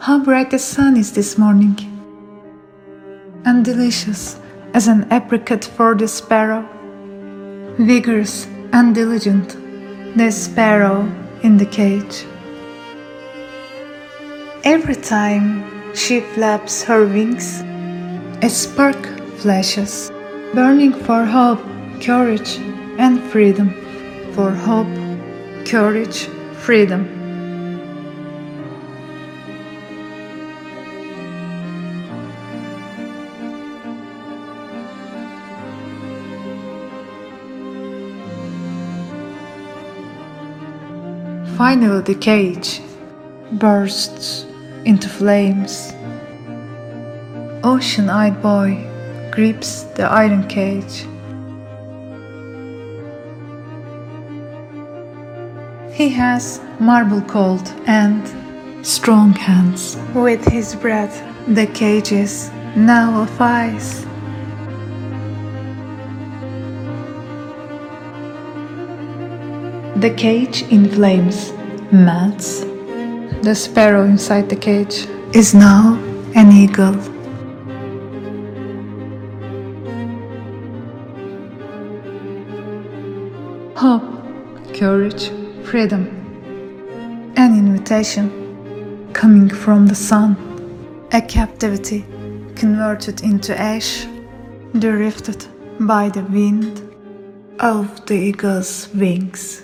How bright the sun is this morning, and delicious as an apricot for the sparrow. Vigorous and diligent, the sparrow in the cage. Every time she flaps her wings, a spark flashes, burning for hope, courage, and freedom. For hope, courage, freedom. Finally, the cage bursts into flames. Ocean eyed boy grips the iron cage. He has marble cold and strong hands. With his breath, the cage is now of ice. The cage in flames melts. The sparrow inside the cage is now an eagle. Hope, courage, freedom, an invitation coming from the sun, a captivity converted into ash, drifted by the wind of the eagle's wings.